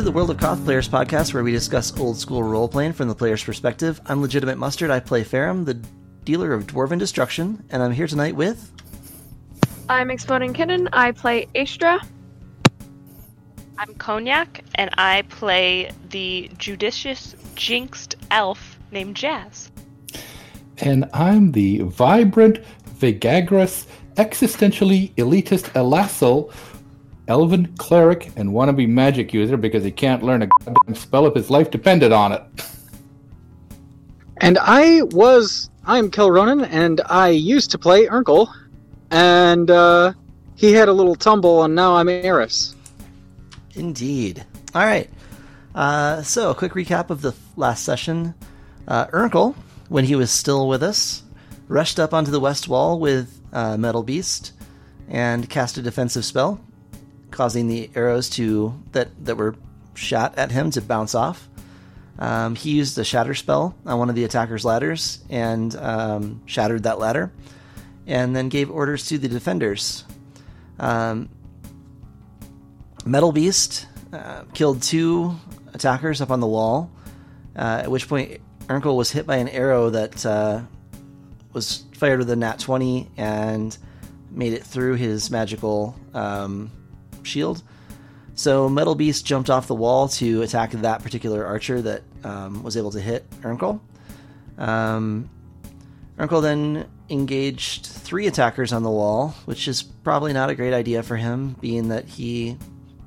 Welcome to the World of Koth Players podcast, where we discuss old school role playing from the player's perspective. I'm Legitimate Mustard. I play Farum, the dealer of Dwarven Destruction, and I'm here tonight with. I'm Exploding Kitten. I play Astra. I'm Cognac, and I play the judicious, jinxed elf named Jazz. And I'm the vibrant, vigagrous, existentially elitist Elassel, elven cleric, and wannabe magic user because he can't learn a goddamn spell if his life depended on it. And I was I'm Kel Ronan, and I used to play Urkel, and uh, he had a little tumble, and now I'm Eris. Indeed. All right. Uh, so, a quick recap of the last session. Uh, Urkel, when he was still with us, rushed up onto the west wall with uh, Metal Beast and cast a defensive spell, causing the arrows to that that were shot at him to bounce off. Um, he used a shatter spell on one of the attacker's ladders and um, shattered that ladder, and then gave orders to the defenders. Um, Metal Beast uh, killed two attackers up on the wall, uh, at which point Urkel was hit by an arrow that uh, was fired with a nat 20 and made it through his magical um, shield. So Metal Beast jumped off the wall to attack that particular archer that um, was able to hit Urkel. Um, then engaged three attackers on the wall, which is probably not a great idea for him, being that he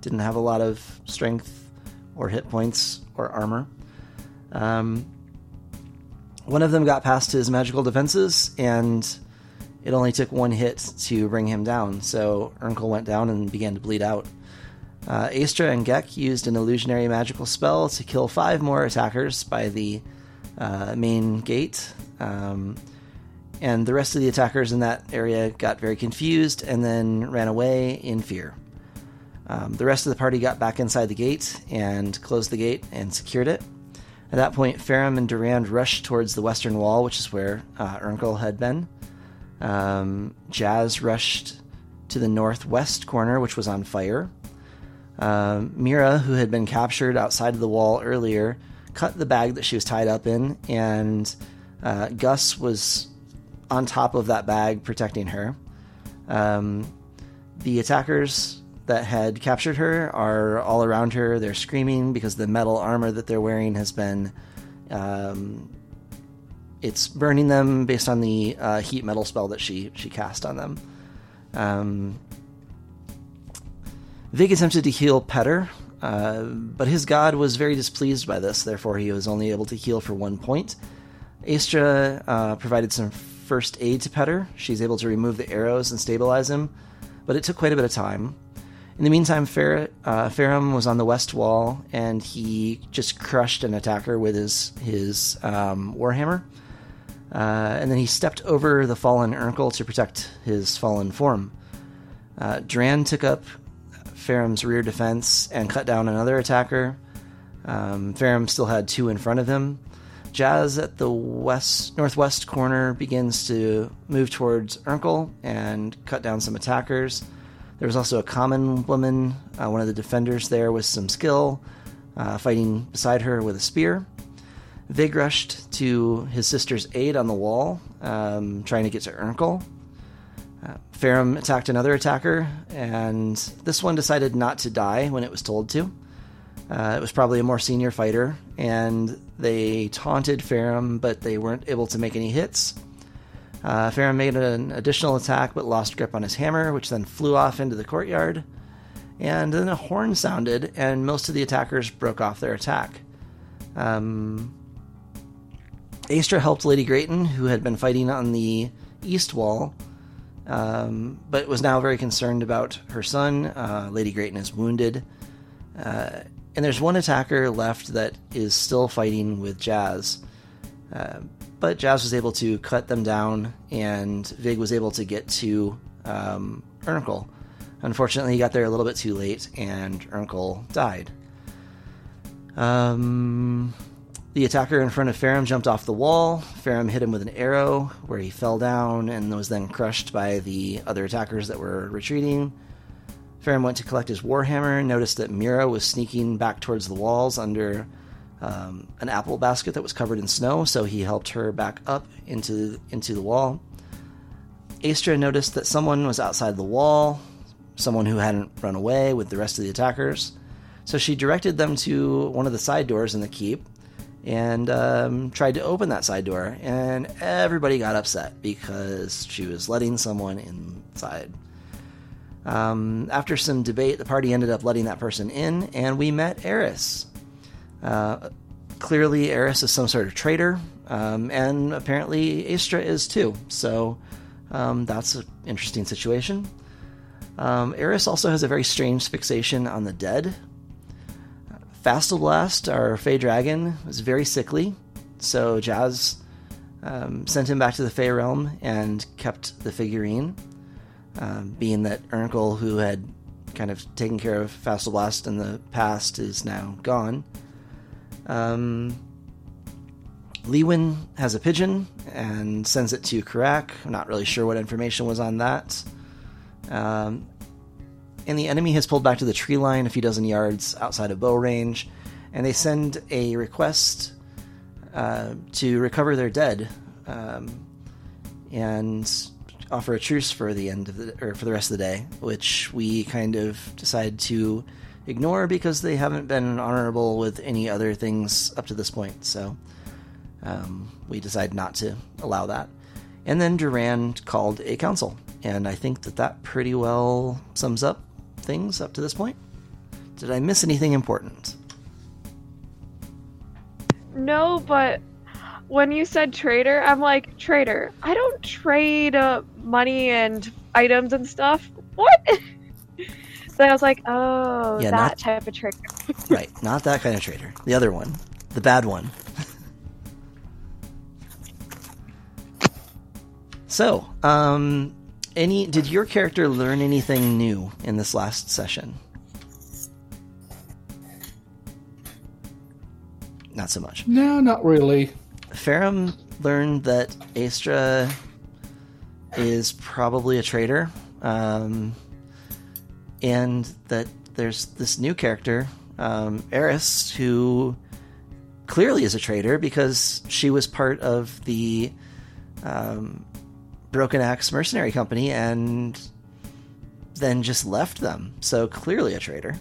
didn't have a lot of strength or hit points or armor. Um, one of them got past his magical defenses, and it only took one hit to bring him down. So Urkel went down and began to bleed out. Uh, Astra and Gek used an illusionary magical spell to kill five more attackers by the uh, main gate. Um, and the rest of the attackers in that area got very confused and then ran away in fear. Um, the rest of the party got back inside the gate and closed the gate and secured it. At that point, Farum and Durand rushed towards the western wall, which is where uh, Urkel had been. Um, Jazz rushed to the northwest corner, which was on fire. Um, Mira, who had been captured outside of the wall earlier, cut the bag that she was tied up in, and uh, Gus was on top of that bag protecting her. Um, the attackers that had captured her are all around her. They're screaming because the metal armor that they're wearing has been. Um, it's burning them based on the uh, heat metal spell that she she cast on them. Um, Vig attempted to heal Petter, uh, but his god was very displeased by this. Therefore, he was only able to heal for one point. Astra uh, provided some first aid to Petter. She's able to remove the arrows and stabilize him, but it took quite a bit of time. In the meantime, Fer- uh, was on the west wall, and he just crushed an attacker with his his um, warhammer. Uh, and then he stepped over the fallen Urkel to protect his fallen form. Uh, Dran took up Farum's rear defense and cut down another attacker. Um, still had two in front of him. Jazz at the west northwest corner begins to move towards Urkel and cut down some attackers. There was also a common woman, uh, one of the defenders there with some skill, uh, fighting beside her with a spear. Vig rushed to his sister's aid on the wall, um, trying to get to Urkel. Uh, Farum attacked another attacker, and this one decided not to die when it was told to. Uh, it was probably a more senior fighter, and they taunted Farum, but they weren't able to make any hits. Uh, Farum made an additional attack but lost grip on his hammer, which then flew off into the courtyard. And then a horn sounded, and most of the attackers broke off their attack. Um, Astra helped Lady Grayton, who had been fighting on the east wall, um, but was now very concerned about her son. Uh, Lady Grayton is wounded. Uh, and there's one attacker left that is still fighting with Jazz. Uh, but Jazz was able to cut them down, and Vig was able to get to um. Unfortunately, he got there a little bit too late, and Urkel died. Um, the attacker in front of Farum jumped off the wall. Farum hit him with an arrow, where he fell down and was then crushed by the other attackers that were retreating. Farum went to collect his warhammer noticed that Mira was sneaking back towards the walls under um, an apple basket that was covered in snow, so he helped her back up into into the wall. Astra noticed that someone was outside the wall, someone who hadn't run away with the rest of the attackers. So she directed them to one of the side doors in the keep and um, tried to open that side door. And everybody got upset because she was letting someone inside. Um, after some debate, the party ended up letting that person in, and we met Eris. Uh, clearly, Eris is some sort of traitor, um, and apparently Astra is too. So um, that's an interesting situation. Um, Eris also has a very strange fixation on the dead. Fastelblast, our Fey Dragon, was very sickly, so Jazz um, sent him back to the Fey realm and kept the figurine. Um, being that Urnkel, who had kind of taken care of Fastelblast in the past, is now gone. Um, Lewin has a pigeon and sends it to Karak. I'm not really sure what information was on that. Um, and the enemy has pulled back to the tree line a few dozen yards outside of bow range, and they send a request uh, to recover their dead um, and offer a truce for the end of the or for the rest of the day, which we kind of decide to ignore because they haven't been honorable with any other things up to this point. So um, we decide not to allow that. And then Durand called a council, and I think that that pretty well sums up things up to this point. Did I miss anything important? No, but when you said trader, I'm like, trader, I don't trade uh, money and items and stuff. What? so I was like, oh, Yeah, that not- type of trader. right, not that kind of traitor. The other one, the bad one. so, um, any did your character learn anything new in this last session? Not so much. No, not really. Farum learned that Astra is probably a traitor, um, and that there's this new character, um, Eris, who clearly is a traitor because she was part of the um, Broken Axe Mercenary Company and then just left them. So clearly a traitor.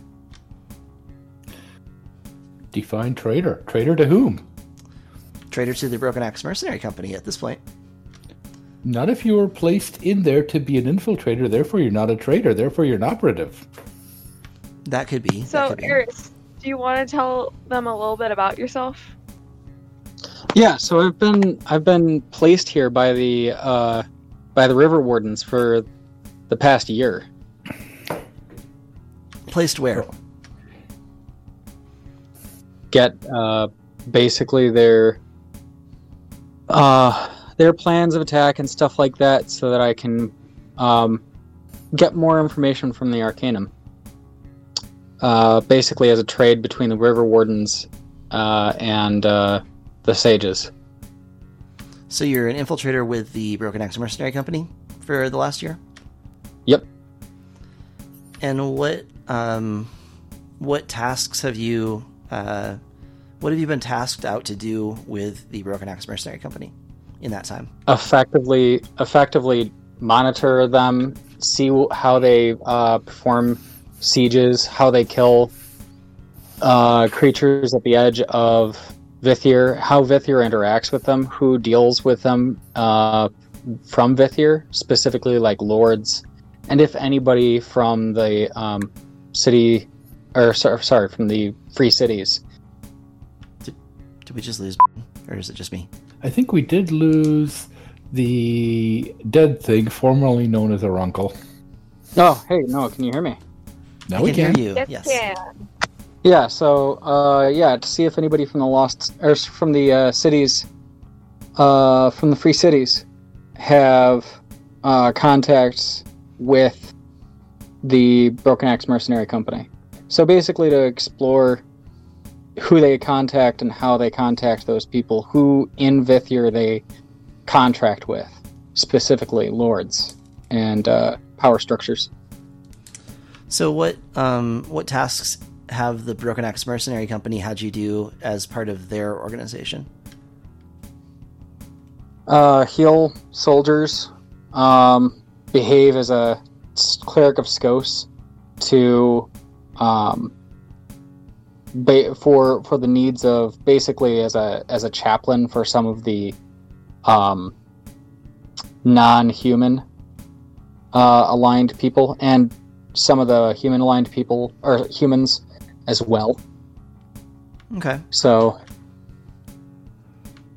Define traitor. Traitor to whom? Traitor to the Broken Axe Mercenary Company at this point. Not if you were placed in there to be an infiltrator, therefore you're not a traitor, therefore you're an operative. That could be. So, could be. Eris, do you want to tell them a little bit about yourself? Yeah, so I've been I've been placed here by the uh, by the river wardens for the past year. Placed where? Get uh, basically their uh, their plans of attack and stuff like that, so that I can um, get more information from the Arcanum. Uh, basically, as a trade between the river wardens uh, and uh, the sages. So you're an infiltrator with the Broken Axe Mercenary Company for the last year. Yep. And what um, what tasks have you uh, what have you been tasked out to do with the Broken Axe Mercenary Company in that time? effectively effectively monitor them, see how they uh, perform sieges, how they kill uh, creatures at the edge of Vithir, how Vithir interacts with them, who deals with them uh, from Vithir, specifically like lords, and if anybody from the um, city, or sorry, from the free cities. Did we just lose, or is it just me? I think we did lose the dead thing, formerly known as our uncle. Oh, hey, no, can you hear me? Now I we can can. hear you. Yes, yes. can. Yeah, so uh, yeah, to see if anybody from the lost or from the uh, cities, uh, from the free cities, have uh, contacts with the Broken Axe Mercenary Company. So basically, to explore who they contact and how they contact those people, who in Vithir they contract with, specifically lords and uh, power structures. So what um, what tasks have the Broken Axe Mercenary Company had you do as part of their organization? Uh, heal soldiers. Um, behave as a cleric of Skos to um, ba- for for the needs of basically as a as a chaplain for some of the um, non-human uh, aligned people and some of the human aligned people or humans as well. Okay. So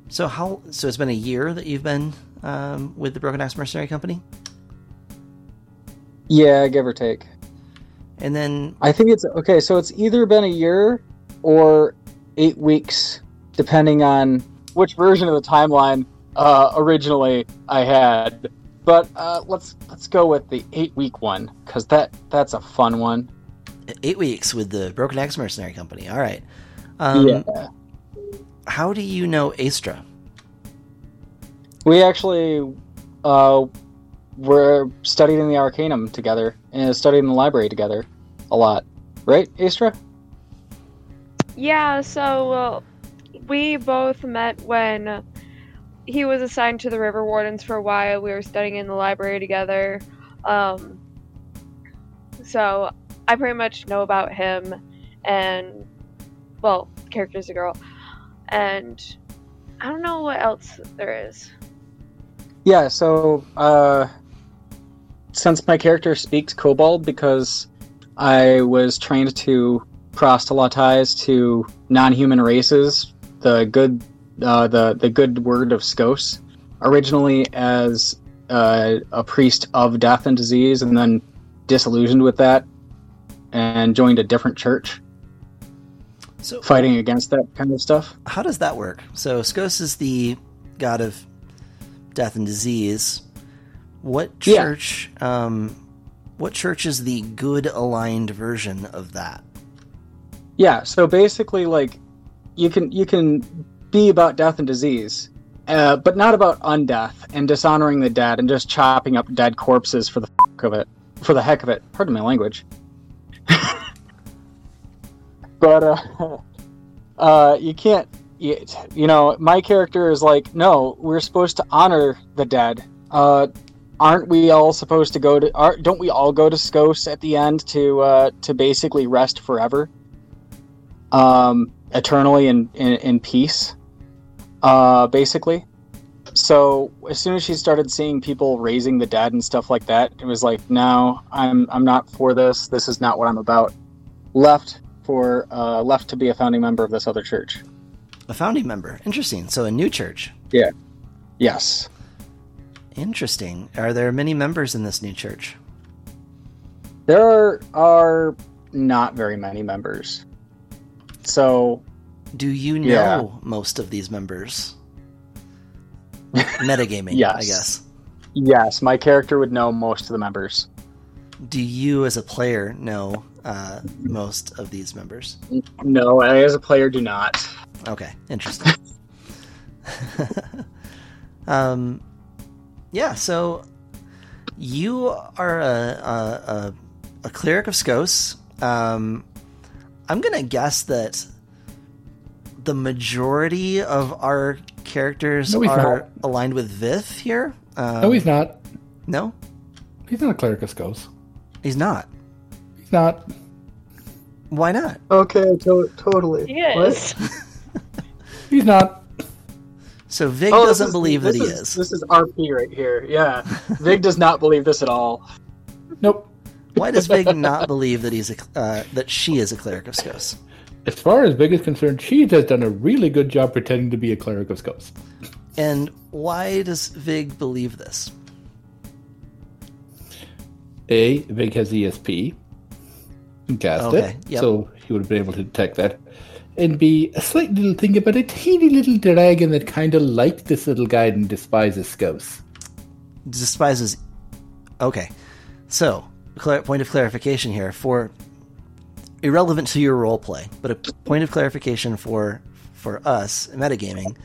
So how? So it's been a year that you've been um, with the Broken Axe Mercenary Company, yeah, give or take. and then I think it's okay. So it's either been a year or eight weeks, depending on which version of the timeline uh, originally I had. But uh, let's let's go with the eight week one because that that's a fun one. Eight weeks with the Broken Axe Mercenary Company. All right. Um, yeah, How do you know Astra? we actually uh, were studying in the Arcanum together and studied in the library together a lot, right, Astra? Yeah, so uh, we both met when he was assigned to the River Wardens for a while. We were studying in the library together. Um, so I pretty much know about him and, well, character's a girl. And I don't know what else there is. Yeah, so uh, since my character speaks Kobold because I was trained to proselytize to non-human races, the good, uh, the the good word of Skos, originally as uh, a priest of death and disease, and then disillusioned with that and joined a different church, So fighting against that kind of stuff. how does that work? So Skos is the god of death and disease. What Yeah. church? Um, what church is the good aligned version of that? Yeah, so basically, like, you can you can be about death and disease, uh, but not about undeath and dishonoring the dead and just chopping up dead corpses for the fuck of it, for the heck of it. Pardon my language. But uh, uh, you can't. You, you know, my character is like, no, we're supposed to honor the dead. Uh, aren't we all supposed to go to? Are, don't we all go to Skos at the end to uh, to basically rest forever? um, eternally in, in, in peace, uh, basically. So as soon as she started seeing people raising the dead and stuff like that, it was like, no, I'm I'm not for this. This is not what I'm about. Left for uh, left to be a founding member of this other church. A founding member. Interesting. So a new church. Yeah. Yes. Interesting. Are there many members in this new church? There are, are not very many members. So Do you know Yeah. most of these members? Metagaming, I Yes. guess. yes, my character would know most of the members. Do you, as a player, know uh, most of these members? No, I as a player do not. Okay, interesting. um, yeah, so you are a, a, a, a cleric of Skos. Um, I'm gonna guess that the majority of our characters No, are not. aligned with Vith here. Um, no, he's not. No, He's not a cleric of Skos. he's not. He's not. Why not? Okay, to- totally. He is. He's not. So Vig Oh, doesn't is- believe that he is, is. This is RP right here. Yeah, Vig does not believe this at all. Nope. Why does Vig not believe that he's a, uh, that she is a cleric of Skos? As far as Vig is concerned, she has done a really good job pretending to be a cleric of Skos. And why does Vig believe this? A, Vig has ESP. Cast Okay, it, yep. so he would have been able to detect that. And B, a slight little thing about a teeny little dragon that kind of liked this little guy and despises Skos. Despises. Okay, so point of clarification here for irrelevant to your role play, but a point of clarification for for us in metagaming.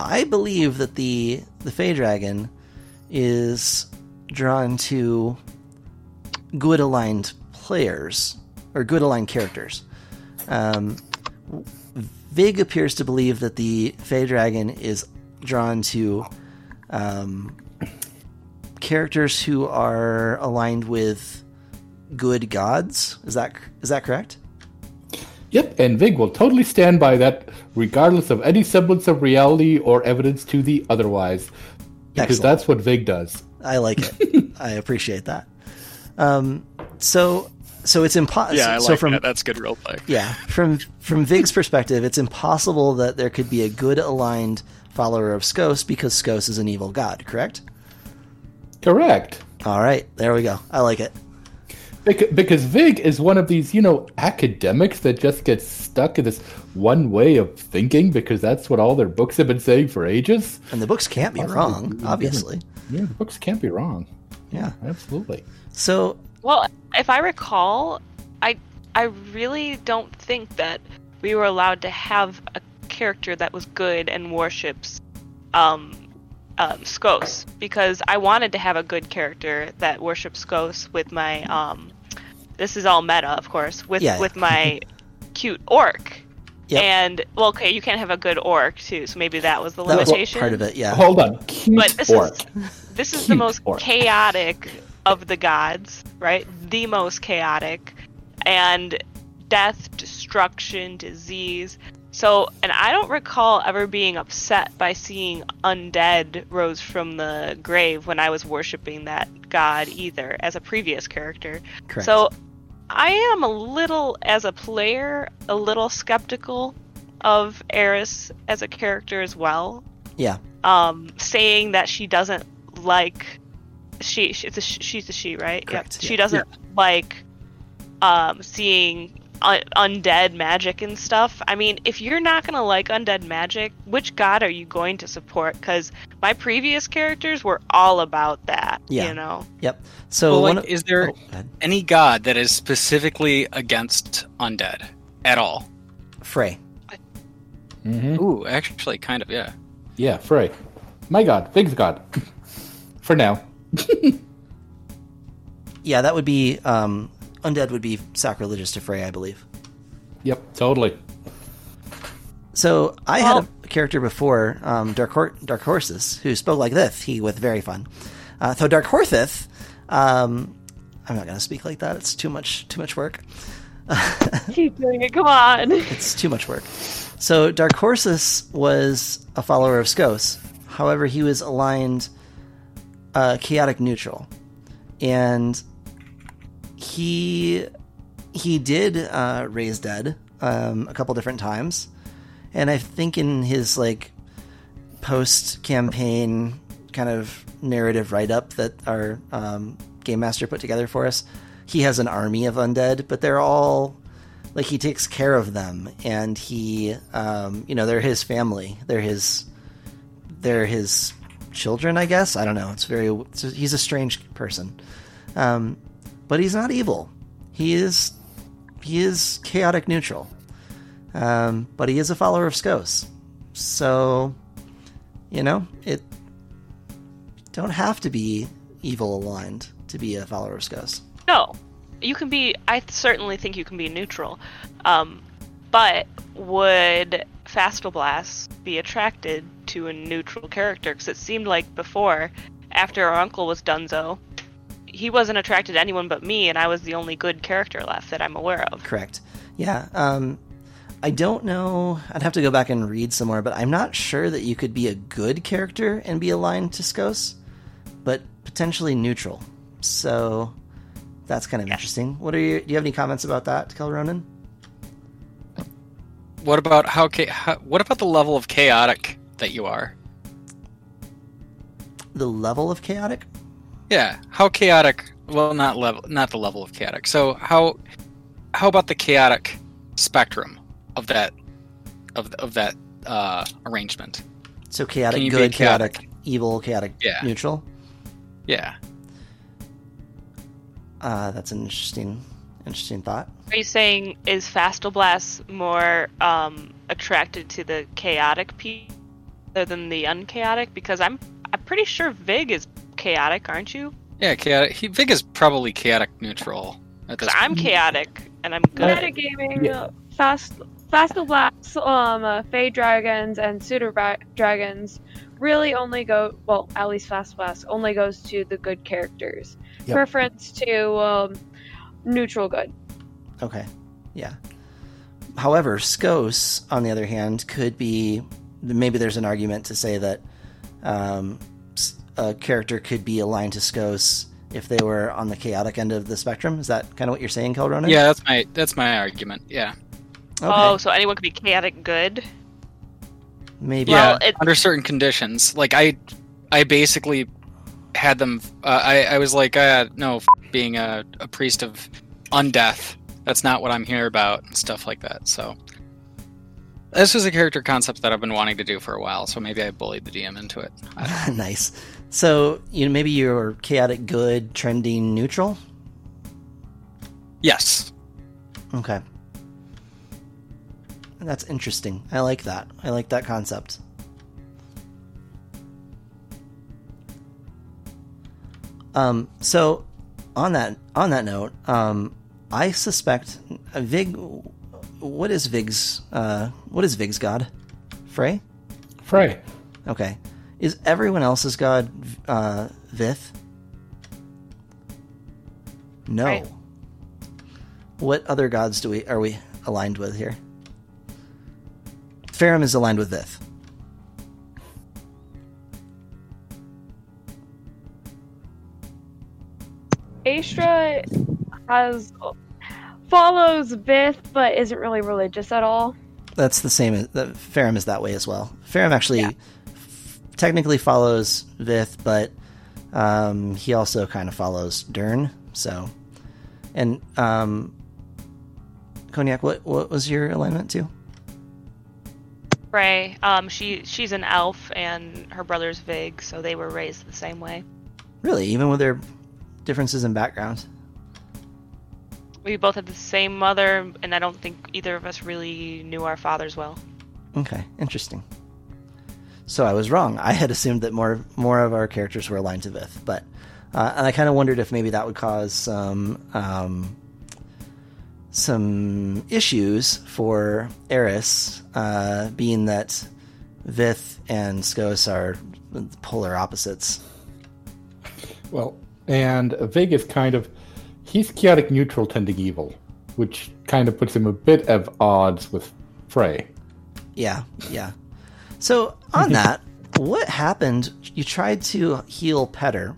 I believe that the the Fey Dragon is drawn to good aligned players or good aligned characters. Um, Vig appears to believe that the Fey Dragon is drawn to um, characters who are aligned with good gods. Is that is that correct? Yep, and Vig will totally stand by that, regardless of any semblance of reality or evidence to the otherwise, because Excellent. that's what Vig does. I like it. I appreciate that. Um, so so it's impossible. Yeah, I so like from that. That's good roleplay. yeah from from Vig's perspective, it's impossible that there could be a good aligned follower of Skos because Skos is an evil god. Correct? Correct. All right, there we go. I like it. Bec- Because Vig is one of these, you know, academics that just gets stuck in this one way of thinking because that's what all their books have been saying for ages. And the books can't be wrong, obviously. Yeah, the books can't be wrong. Yeah. Absolutely. So Well, if I recall, I I really don't think that we were allowed to have a character that was good and worships um, um, Skos because I wanted to have a good character that worships Skos with my um, this is all meta, of course, with Yeah. with my cute orc. Yep. And well, okay, you can't have a good orc too, so maybe that was the that was limitation. part of it. Yeah. Hold on. Cute But this orc. is this is the most orc. chaotic of the gods, right? The most chaotic, and death, destruction, disease. So, and I don't recall ever being upset by seeing undead rose from the grave when I was worshiping that god either as a previous character. Correct. So, I am a little, as a player, a little skeptical of Eris as a character as well yeah. um, saying that she doesn't like she, she it's a, she's a she right Correct, She yeah. doesn't like um, seeing un- undead magic and stuff. I mean, if you're not gonna like undead magic, which god are you going to support? Because my previous characters were all about that. Yeah. You know. Yep. So well, like, of- is there oh, go any god that is specifically against undead at all? Frey. hmm Ooh, actually, kind of, yeah. Yeah, Frey. My god. Vig's god. For now. Yeah, that would be um, undead would be sacrilegious to Frey, I believe. Yep, totally. So I Well- had a character before, um, Dark, Hor- Dark Horses, who spoke like this. He was very fun. Uh, so Dark Horthith, um, I'm not going to speak like that. It's too much too much work. Keep doing it. Come on. It's too much work. So Dark Horsus was a follower of Skos. However, he was aligned uh, chaotic neutral, and he he did uh, raise dead um, a couple different times, and I think in his like post campaign kind of narrative write up that our um, game master put together for us, he has an army of undead, but they're all like he takes care of them. And he um, you know they're his family. They're his they're his children i guess. I don't know. It's very it's he's a strange person. Um, but he's not evil. He is he is chaotic neutral. Um, but he is a follower of skos. So you know it don't have to be evil aligned to be a follower of skos. No, you can be. I certainly think you can be neutral. Um, but would Fastleblast be attracted to a neutral character? Because it seemed like before, after our uncle was Dunzo, he wasn't attracted to anyone but me, and I was the only good character left that I'm aware of. Correct. Yeah. Um, I don't know. I'd have to go back and read some more, but I'm not sure that you could be a good character and be aligned to Skos, but potentially neutral. So that's kind of interesting. What are you? Do you have any comments about that, Kel Ronan? What about how, cha- how? What about the level of chaotic that you are? The level of chaotic. Yeah, how chaotic? Well, not level, not the level of chaotic. So how, how about the chaotic spectrum of that, of of that uh, arrangement? So chaotic, Can you be good, chaotic, chaotic? evil, chaotic, Yeah. neutral. Yeah. Uh, that's an interesting, interesting thought. Are you saying is Fastleblast more um, attracted to the chaotic piece rather than the unchaotic? Because I'm I'm pretty sure Vig is chaotic, aren't you? Yeah, chaotic. He, Vig is probably chaotic neutral. At Because this I'm chaotic and I'm good. Metagaming, Yeah. fast, Fast Blast, um, uh, Fey Dragons, and Pseudo Dragons really only go, well, at least Fast Blast only goes to the good characters. Yep. Preference to um, neutral good. Okay, yeah. However, Skos, on the other hand, could be maybe there's an argument to say that um, s- a character could be aligned to Skos if they were on the chaotic end of the spectrum. Is that kind of what you're saying, Keldronan? Yeah, that's my that's my argument. Yeah. Okay. Oh, so anyone could be chaotic good? maybe. Well, yeah, it- under certain conditions. Like I, I basically had them. Uh, I I was like, uh, no, f- being a, a priest of undeath. That's not what I'm here about, and stuff like that. So this was a character concept that I've been wanting to do for a while. So maybe I bullied the DM into it. Nice. So you know, maybe you're chaotic good, trending neutral. Yes. Okay. That's interesting. I like that. I like that concept. Um, so on that on that note, um, I suspect uh, Vig. What is Vig's? Uh, what is Vig's god? Frey. Frey. Okay. Is everyone else's god uh, Vith? No. Right. What other gods do we are we aligned with here? Farum is aligned with Vith. Astra has follows Vith, but isn't really religious at all. That's the same. as the Farum is that way as well. Farum actually Yeah. f- technically follows Vith, but um, he also kind of follows Dern. So, and um, Cognac, what what was your alignment to? Frey, um, she she's an elf and her brother's Vig, so they were raised the same way. Really, even with their differences in background. We both had the same mother, and I don't think either of us really knew our fathers well. Okay, interesting. So I was wrong. I had assumed that more more of our characters were aligned to Vith, but uh, and I kind of wondered if maybe that would cause some um, some issues for Eris, uh, being that Vith and Skos are polar opposites. Well, and Vig is kind of he's chaotic neutral tending evil, which kind of puts him a bit of odds with Frey. Yeah, yeah. So on that, what happened? You tried to heal Petter,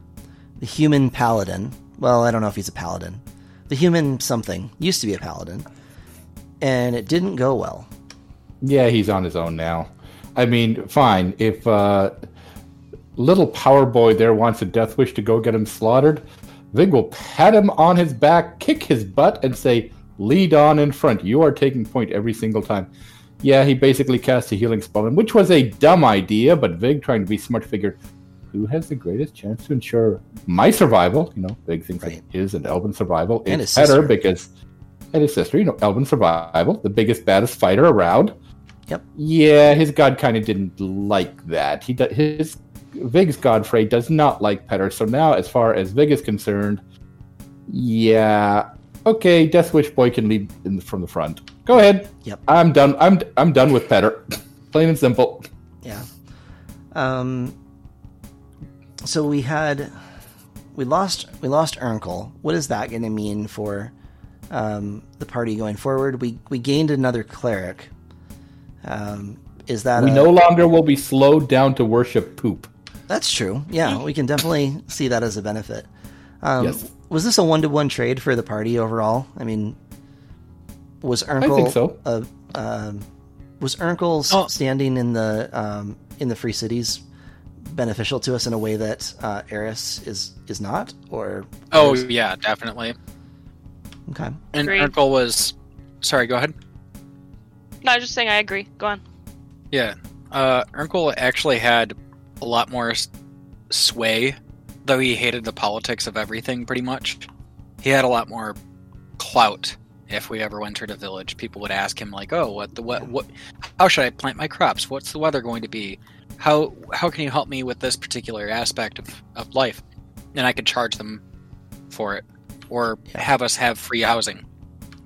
the human paladin. Well, I don't know if he's a paladin. The human something used to be a paladin, and it didn't go well. Yeah, he's on his own now. I mean, fine. If uh, little power boy there wants a death wish to go get him slaughtered, Vig will pat him on his back, kick his butt, and say, "Lead on in front. You are taking point every single time." Yeah, he basically cast a healing spell, which was a dumb idea. But Vig, trying to be smart, figured, "Who has the greatest chance to ensure my survival?" You know, Vig thinks Right. like his and Elvin's survival. And it's his better sister. because and his sister, you know, Elvin survival, the biggest, baddest fighter around. Yep. Yeah, his god kind of didn't like that. He his Vig's god Frey does not like Petter. So now, as far as Vig is concerned, yeah, okay, Death Wish boy can lead in from the front. Go ahead. Yep. I'm done. I'm I'm done with Petter. Plain and simple. Yeah. Um. So we had we lost we lost Ernkel. What is that going to mean for um, the party going forward? We we gained another cleric. Um, is that we a- no longer will be slowed down to worship poop. That's true. Yeah, we can definitely see that as a benefit. Um, Yes. Was this a one to one trade for the party overall? I mean, was Ernkel think so. uh, um, was Ernkel's Oh. standing in the um, in the free cities beneficial to us in a way that uh, Eris is is not? Or Oh yeah, definitely. okay, And Agreed. Urkel was. Sorry, go ahead. No, I was just saying I agree. Go on. Yeah, uh, Urkel actually had a lot more sway, though he hated the politics of everything pretty much. He had a lot more clout. If we ever entered a village, people would ask him like, "Oh, what the what what? How should I plant my crops? What's the weather going to be? How how can you help me with this particular aspect of, of life?" And I could charge them for it. or Yeah. have us have free housing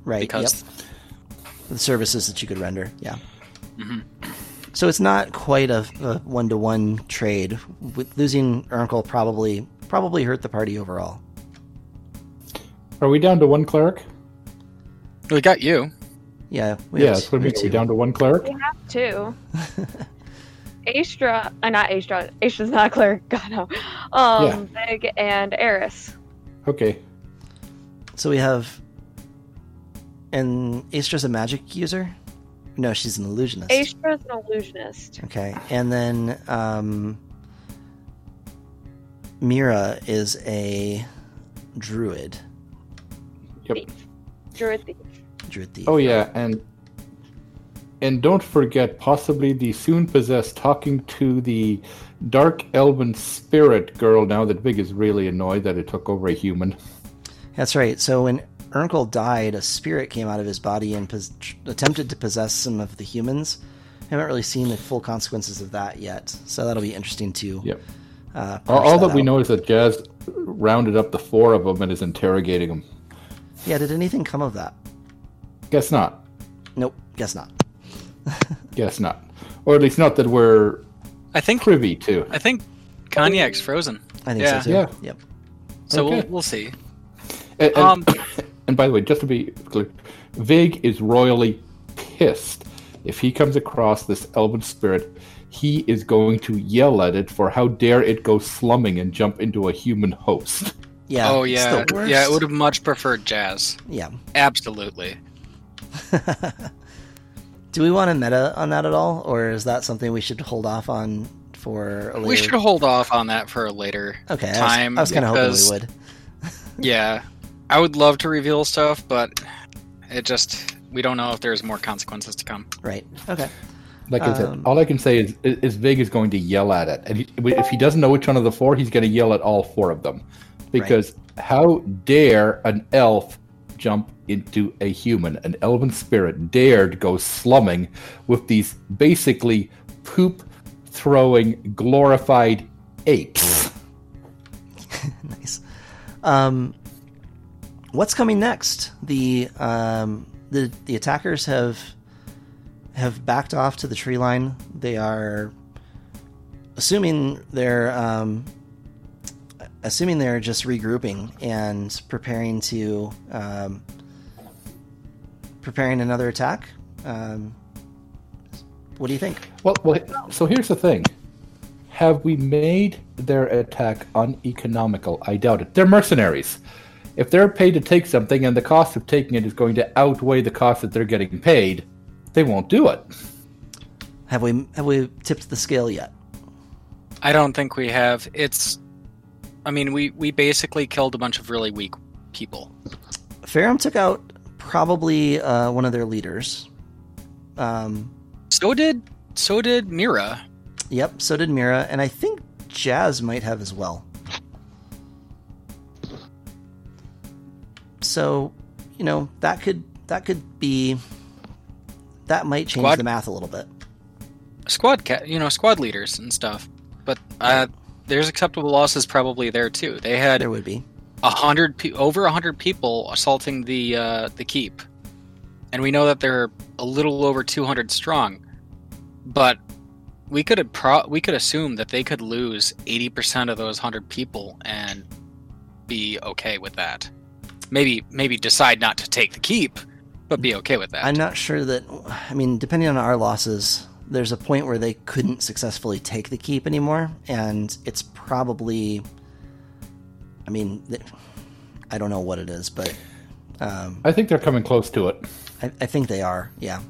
right? because yep. the services that you could render. Yeah. Mhm. So it's not quite a one to one trade. With losing Urkel probably probably hurt the party overall. Are we down to one cleric? we got you. Yeah. We yeah, have that's what we are we down to one cleric? We have two. Astra, uh, not Astra. Astra's not a cleric. God no. Um, Vig and Eris. Okay. So we have. And Astra's a magic user? No, she's an illusionist. Astra's an illusionist. Okay. And then um, Mira is a druid. Yep. Thief. Druid thief. Druid thief. Oh yeah, and and don't forget possibly the soon possessed talking to the dark elven spirit girl now that Vig is really annoyed that it took over a human. That's right. So when Urnkel died, a spirit came out of his body and pos- attempted to possess some of the humans. haven't really seen the full consequences of that yet, so that'll be interesting to. Yep. Uh, All, parse all that we out. know is that Jazz rounded up the four of them and is interrogating them. Yeah. Did anything come of that? Guess not. Nope. Guess not. Guess not. Or at least not that we're I think privy to. I think Cognac frozen. I think Yeah. so too. Yeah. Yep. So Okay. we'll, we'll see. And, and, Um, and by the way, just to be clear, Vig is royally pissed. If he comes across this elven spirit, he is going to yell at it for how dare it go slumming and jump into a human host. Yeah. oh yeah, yeah. It would have much preferred jazz. Yeah. Absolutely. Do we want to meta on that at all, or is that something we should hold off on for a later? We should hold off on that for a later Okay. Time. I was, kind of hoping we would. Yeah, I would love to reveal stuff, but it just we don't know if there's more consequences to come. Right. Okay. Like I said, Um, all I can say is, is Vig is going to yell at it, and he, if he doesn't know which one of the four, he's going to yell at all four of them, because how dare an elf jump into a human? An elven spirit dared go slumming with these basically poop throwing glorified apes. nice. Um, what's coming next? The um, the the attackers have have backed off to the tree line. They are assuming they're um, assuming they're just regrouping and preparing to um, preparing another attack. Um, what do you think? Well, well, so here's the thing. Have we made their attack uneconomical? I doubt it. They're mercenaries. If they're paid to take something and the cost of taking it is going to outweigh the cost that they're getting paid, they won't do it. Have we have we tipped the scale yet? I don't think we have. It's, I mean, we we basically killed a bunch of really weak people. Farum took out probably uh, one of their leaders. Um, So did so did Mira. yep, so did Mira, and I think Jazz might have as well. So, you know, that could that could be that might change Squad- the math a little bit. squad cat, you know, squad leaders and stuff. But uh, there's acceptable losses probably there too. They had There would be. a hundred, pe- over a hundred people assaulting the uh, the keep, and we know that they're a little over two hundred strong. But we could have pro- we could assume that they could lose eighty percent of those hundred people and be okay with that. Maybe maybe decide not to take the keep, but be okay with that. I'm not sure that. I mean, depending on our losses, there's a point where they couldn't successfully take the keep anymore, and it's probably. I mean, I don't know what it is, but um, I think they're coming close to it. I, I think they are. Yeah,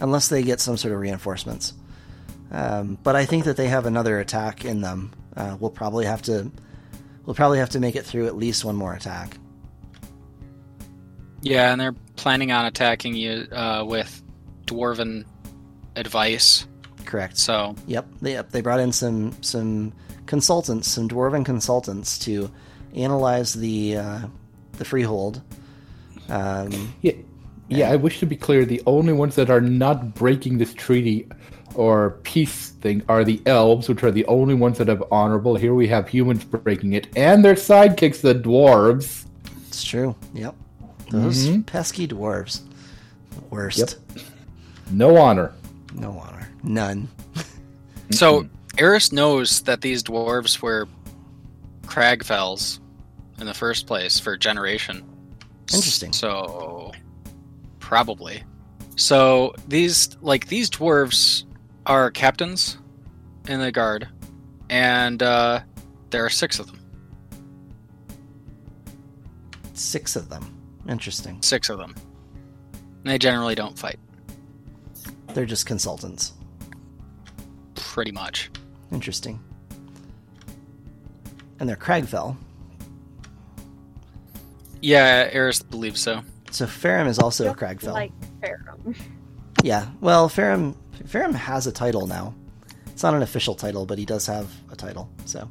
unless they get some sort of reinforcements. Um, but I think that they have another attack in them. Uh, we'll probably have to. We'll probably have to make it through at least one more attack. Yeah, and they're planning on attacking you uh, with dwarven advice. Correct. So Yep, they yep, they brought in some some consultants, some dwarven consultants to analyze the uh, the freehold. Um, Yeah, yeah. I wish to be clear. The only ones that are not breaking this treaty or peace thing are the elves, which are the only ones that have honorable. Here we have humans breaking it, and their sidekicks, the dwarves. It's true. Yep. Those Mhm. pesky dwarves. Worst. Yep. No honor. No honor. None. So Eris knows that these dwarves were Cragfells in the first place for generation. Interesting. So probably. So these like these dwarves are captains in the guard, and uh, there are six of them. Six of them. Interesting. Six of them. They generally don't fight, They're just consultants. pretty much. Interesting. And they're Cragfell. Yeah, Eris believes so. So Farum is also a Cragfell. Like Farum. Yeah. Well, Farum Farum has a title now. It's not an official title, but he does have a title. So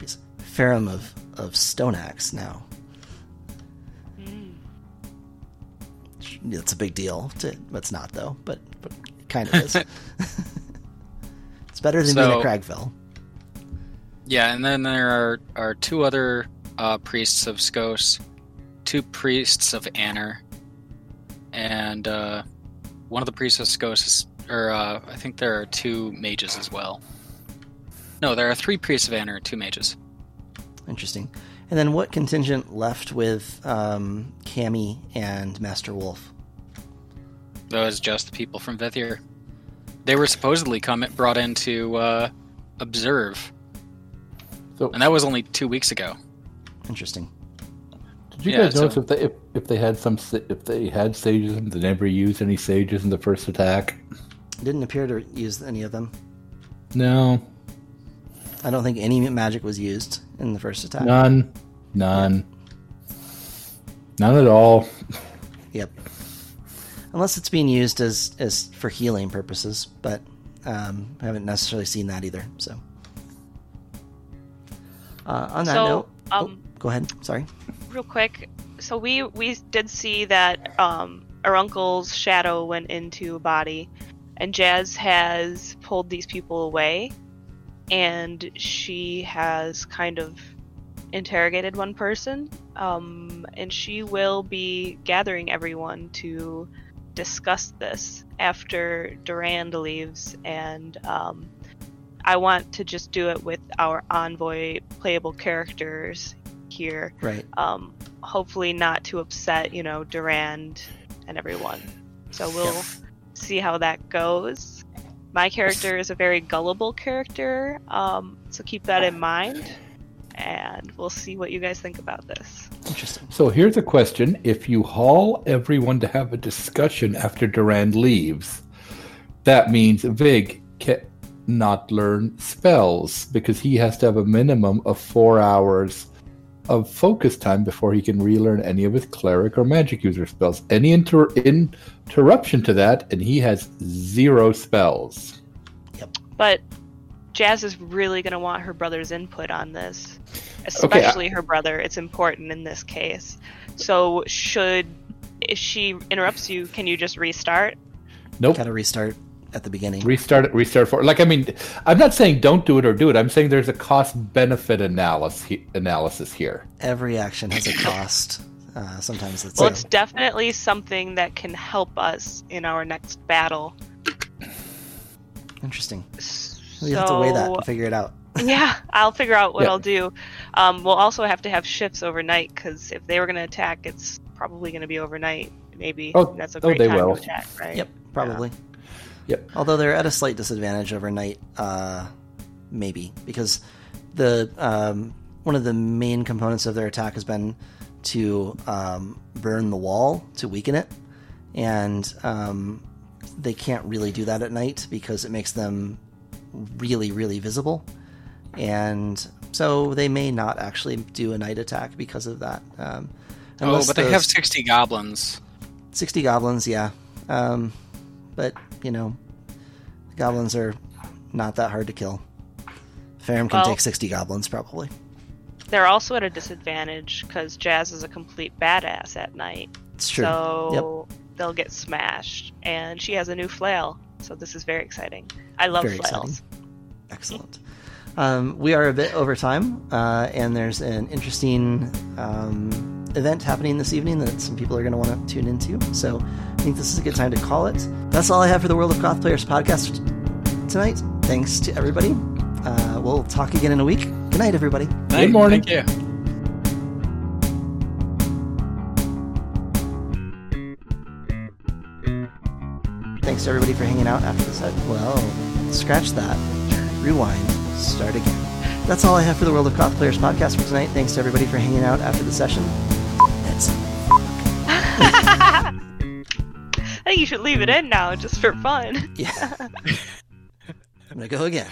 he's Farum of of Stoneaxe now. It's a big deal. To, it's not though, but but it kind of is. it's better than being So- a Cragfell. Yeah, and then there are, are two other uh, priests of Skos, two priests of Anner, and uh, one of the priests of Skos is, or uh, I think there are two mages as well. No, there are three priests of Anner, two mages. Interesting. And then what contingent left with um, Cammy and Master Wolf? Those just the people from Vithir. They were supposedly come brought in to uh, observe, So, and that was only two weeks ago. Interesting. did you yeah, guys notice so- if they if, if they had some if they had sages and they never used any sages in the first attack? Didn't appear to use any of them. No, I don't think any magic was used in the first attack. none, none, none at all. Yep. Unless it's being used as as for healing purposes, but um, I haven't necessarily seen that either. So, uh, on that So, note, oh, um, go ahead. Sorry. real quick so we we did see that um our uncle's shadow went into a body and jazz has pulled these people away and she has kind of interrogated one person um and she will be gathering everyone to discuss this after durand leaves and um i want to just do it with our envoy playable characters here Right. um, hopefully not to upset, you know, Durand and everyone. So we'll Yep. see how that goes. My character is a very gullible character, um, so keep that in mind, and we'll see what you guys think about this. Interesting. So here's a question: If you haul everyone to have a discussion after Durand leaves, that means Vig cannot learn spells because he has to have a minimum of four hours of focus time before he can relearn any of his cleric or magic user spells. Any inter- interruption to that, and he has zero spells. Yep. But Jazz is really going to want her brother's input on this, Okay, I- especially her brother. It's important in this case. So should if she interrupts you, can you just restart? Nope. Got to restart at the beginning. Restart it. Restart for like I mean, I'm not saying don't do it or do it. I'm saying there's a cost benefit analysis analysis here. Every action has a cost. Uh, sometimes it's. Well, it's definitely something that can help us in our next battle. interesting. So, We have to weigh that and figure it out. yeah, I'll figure out what Yeah. I'll do. Um, we'll also have to have shifts overnight because if they were going to attack, it's probably going to be overnight. Maybe Oh, that's a oh, great they time will. to attack, right? Yep, probably. Yep. Although they're at a slight disadvantage overnight, uh, maybe because the um, one of the main components of their attack has been to um, burn the wall to weaken it, and um, they can't really do that at night because it makes them really, really visible, and so they may not actually do a night attack because of that. Um, Oh, but they those- have 60 goblins. 60 goblins, yeah. But, you know, goblins are not that hard to kill. Farum can Well- take 60 goblins, probably. They're also at a disadvantage because Jazz is a complete badass at night. It's true. So they'll get smashed. And she has a new flail. So this is very exciting. I love Very flails. exciting. Excellent. Um, we are a bit over time, uh, and there's an interesting um, event happening this evening that some people are going to want to tune into. So I think this is a good time to call it. That's all I have for the World of Goth Players podcast tonight. Thanks to everybody. Uh, we'll talk again in a week. Good night, everybody. Night, morning. Thank you. Thanks to everybody for hanging out after the set. Well, scratch that. Rewind. Start again. That's all I have for the World of Goth Players podcast for tonight. Thanks to everybody for hanging out after the session. Should leave it in now just for fun. yeah. I'm gonna go again.